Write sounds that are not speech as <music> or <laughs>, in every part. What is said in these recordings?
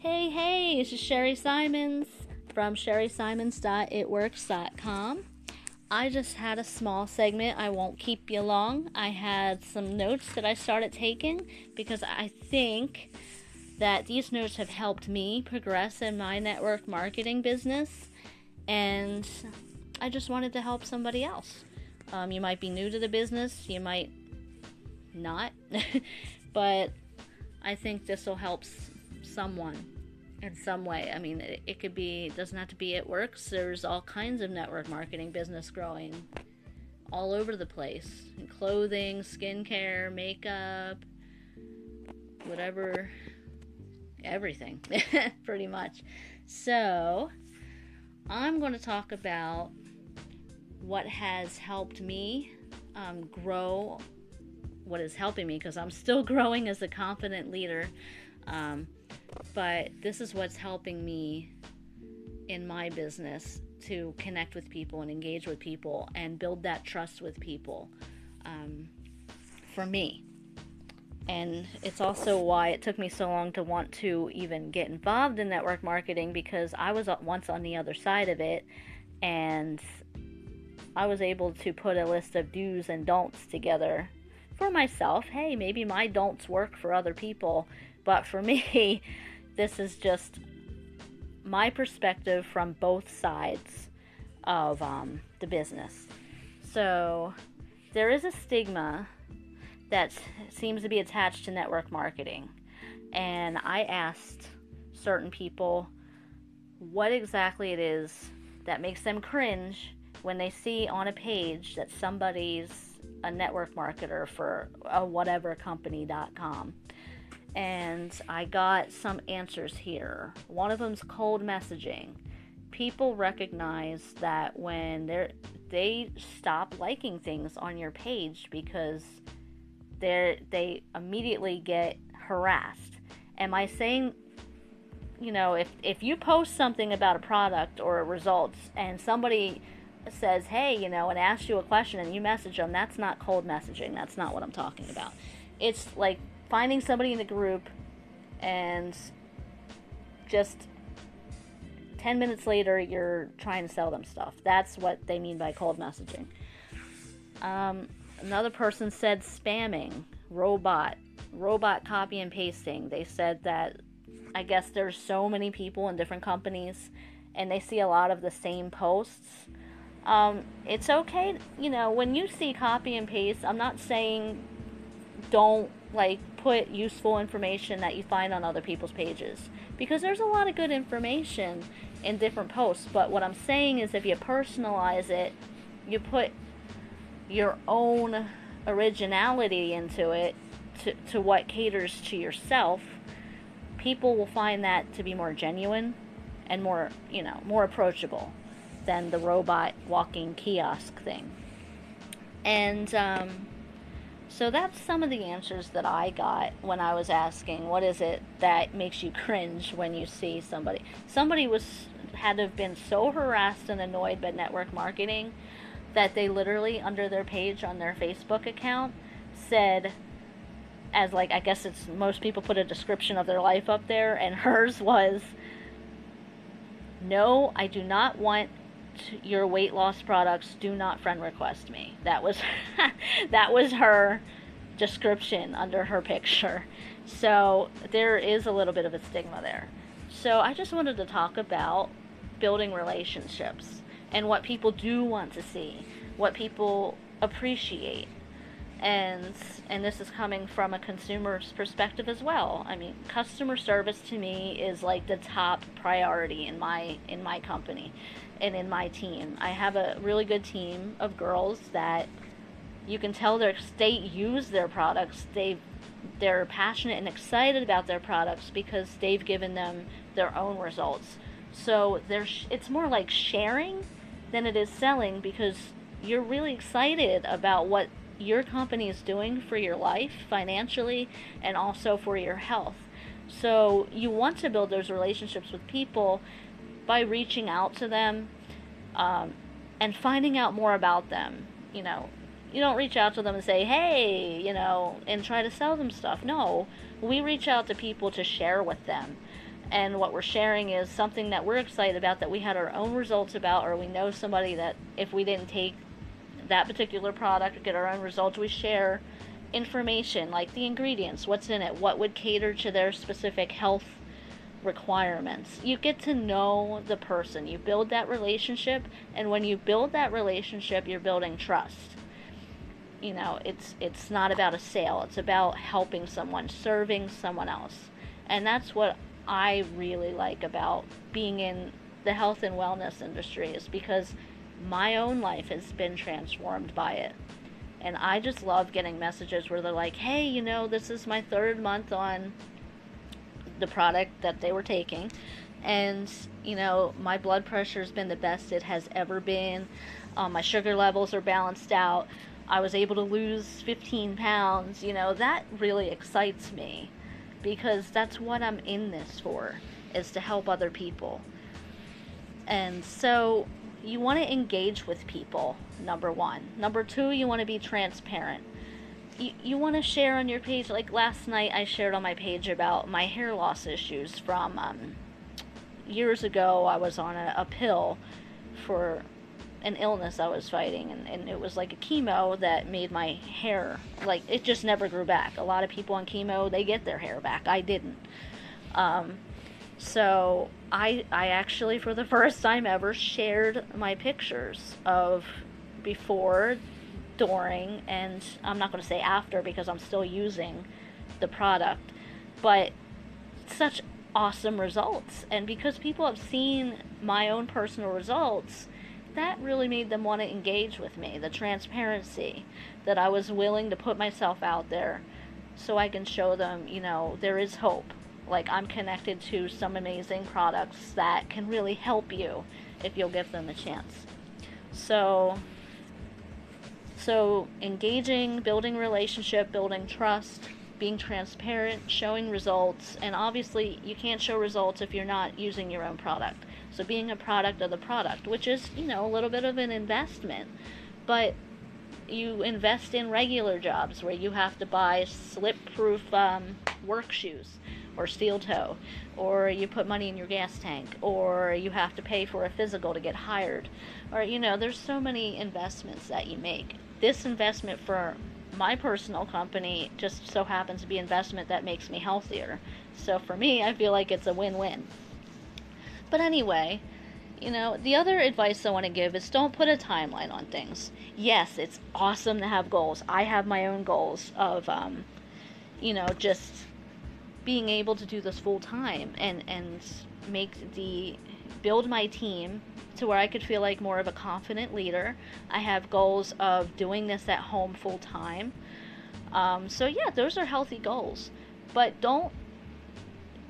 Hey, hey, this is Sherry Simons from sherrysimons.itworks.com. I just had a small segment. I won't keep you long. I had some notes that I started taking because I think that these notes have helped me progress in my network marketing business, and I just wanted to help somebody else. Um, you might be new to the business, you might not, <laughs> but I think this will help someone in some way. I mean, it, it could be, it doesn't have to be it works. There's all kinds of network marketing business growing all over the place clothing, skincare, makeup, whatever, everything, <laughs> pretty much. So, I'm going to talk about what has helped me um, grow, what is helping me, because I'm still <laughs> growing as a confident leader. Um, but this is what's helping me in my business to connect with people and engage with people and build that trust with people um, for me. And it's also why it took me so long to want to even get involved in network marketing because I was once on the other side of it and I was able to put a list of do's and don'ts together for myself. Hey, maybe my don'ts work for other people, but for <laughs> me, this is just my perspective from both sides of um, the business. So there is a stigma that seems to be attached to network marketing. And I asked certain people what exactly it is that makes them cringe when they see on a page that somebody's a network marketer for a whatever company.com and I got some answers here. One of them's cold messaging. People recognize that when they're they stop liking things on your page because they they immediately get harassed. Am I saying you know, if if you post something about a product or a results and somebody says, "Hey, you know," and asks you a question and you message them, that's not cold messaging. That's not what I'm talking about. It's like finding somebody in the group and just 10 minutes later you're trying to sell them stuff. That's what they mean by cold messaging. Um, another person said spamming, robot, robot copy and pasting. They said that I guess there's so many people in different companies and they see a lot of the same posts. Um, it's okay, you know, when you see copy and paste, I'm not saying don't like put useful information that you find on other people's pages. Because there's a lot of good information in different posts but what i'm saying is if you personalize it you put your own originality into it to, to what caters to yourself people will find that to be more genuine and more you know more approachable than the robot walking kiosk thing. And um, so that's some of the answers that I got when I was asking what is it that makes you cringe when you see somebody. Somebody was had to have been so harassed and annoyed by network marketing that they literally under their page on their Facebook account said as like I guess it's most people put a description of their life up there and <laughs> hers was no, I do not want your weight loss products do not friend request me. That was <laughs> that was her description under her picture. So there is a little bit of a stigma there. So i just wanted to talk about building relationships and what people do want to see what people appreciate. And and this is coming from a consumer's perspective as well. I mean customer service to me is like the top priority in my in my company and in my team. I have a really good team of girls that you can tell they they use their products. They they're passionate and excited about their products because they've given them their own results. So there's it's more like sharing than it is selling because you're really excited about what your company is doing for your life financially and also for your health. So you want to build those relationships with people by reaching out to them um, and finding out more about them. You know, you don't reach out to them and say, hey, you know, and try to sell them stuff. No, we reach out to people to share with them. and what we're sharing is something that we're excited about that we had our own results about or we know somebody that if we didn't take that particular product or get our own results we share information like the ingredients what's in it what would cater to their specific health requirements. You get to know the person. You build that relationship and when you build that relationship you're building trust. You know it's it's not about a sale. It's about helping someone serving someone else. And that's what I really like about being in the health and wellness industry is because my own life has been transformed by it. And I just love getting messages where they're like, hey, you know, this is my third month on the product that they were taking. And, you know, my blood pressure has been the best it has ever been. Um, my sugar levels are balanced out. I was able to lose 15 pounds. You know, that really excites me because that's what I'm in this for is to help other people. And so you want to engage with people, number 1. Number 2, you want to be transparent. You, you want to share on your page like last night I shared on my page about my hair loss issues from um, years ago I was on a, a pill for an illness I was fighting, and, and it was like a chemo that made my hair like it just never grew back. A lot of people on chemo they get their hair back. I didn't. Um, so I I actually for the <laughs> first time ever shared my pictures of before, during, and I'm not going to say after because I'm still using the product, but such awesome results. And because people have seen my own personal results, that really made them want to engage with me. The transparency that I was willing to put myself out there so I can show them, you know, there is hope. Like I'm connected to some amazing products that can really help you if you'll give them a chance. So so engaging, building relationship, building trust, being transparent, showing results, and obviously you can't show results if you're not using your own product. So being a product of the product, which is, you know, a little bit of an investment. But you invest in regular jobs where you have to buy slip proof um, work shoes or steel toe, or you put money in your gas tank, or you have to pay for a physical to get hired. Or, you know, there's so many investments that you make. This investment for my personal company just so happens to be investment that makes me healthier. So for me, I feel like it's a win-win. But anyway, you know, the other advice I want to give is don't put a timeline on things. Yes, it's awesome to have goals. I have my own goals of, um, you know, just being able to do this full time and and make the build my team to where I could feel like more of a confident leader. I have goals of doing this at home full time. Um, so yeah, those are healthy goals, but don't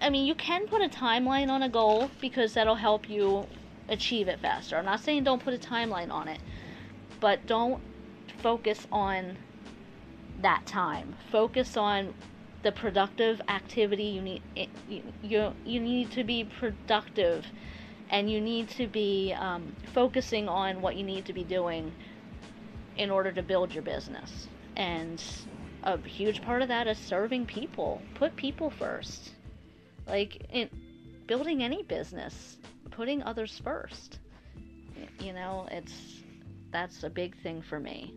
I mean, you can put a timeline on a goal because that'll help you achieve it faster. I'm not saying don't put a timeline on it, but don't focus on that time. Focus on the productive activity you need you you, you need to be productive and you need to be um, focusing on what you need to be doing in order to build your business and a huge part of that is serving people put people first like in building any business, putting others first. You know, it's that's a big thing for me.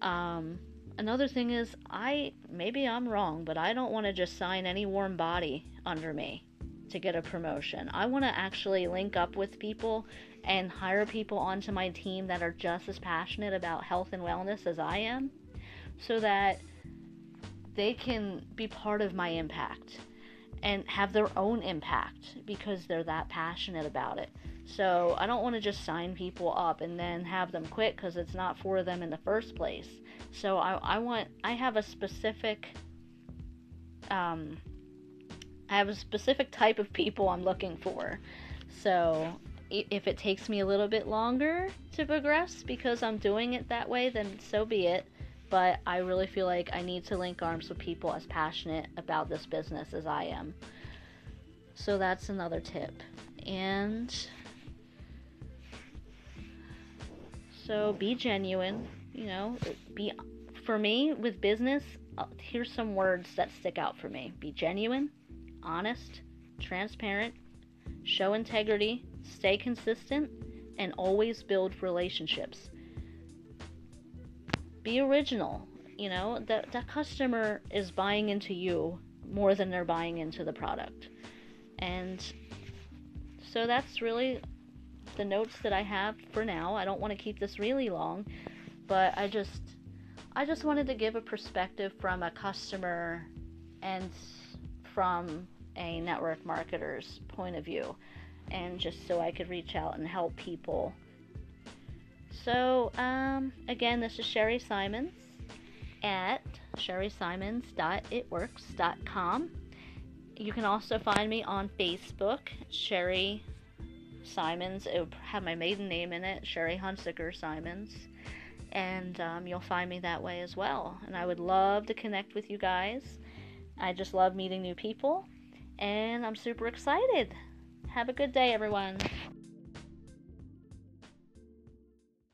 Um, another thing is I maybe I'm wrong, but I don't want to just sign any warm body under me to get a promotion. I want to actually link up with people and hire people onto my team that are just as passionate about health and wellness as I am so that they can be part of my impact and have their own impact because they're that passionate about it. So I don't want to just sign people up and then have them quit because it's not for them in the first place. So I, I want I have a specific um, I have a specific type of people I'm looking for. So if it takes me a little bit longer to progress because I'm doing it that way, then so be it but I really feel like I need to link arms with people as passionate about this business as I am. So that's another tip. And so be genuine, you know, be for me with business, uh, here's some words that stick out for me. Be genuine, honest, transparent, show integrity, stay consistent, and always build relationships. Be original. You know, that, that customer is buying into you more than they're buying into the product. And so that's really the notes that I have for now. I don't want to keep this really long, but I just I just wanted to give a perspective from a customer and from a network marketer's point of view and just so I could reach out and help people. So, um, again, this is Sherry Simons at sherrysimons.itworks.com. You can also find me on Facebook, Sherry Simons. It will have my maiden name in it, Sherry Hunsiker Simons. And um, you'll find me that way as well. And I would love to connect with you guys. I just love meeting new people. And I'm super excited. Have a good day, everyone.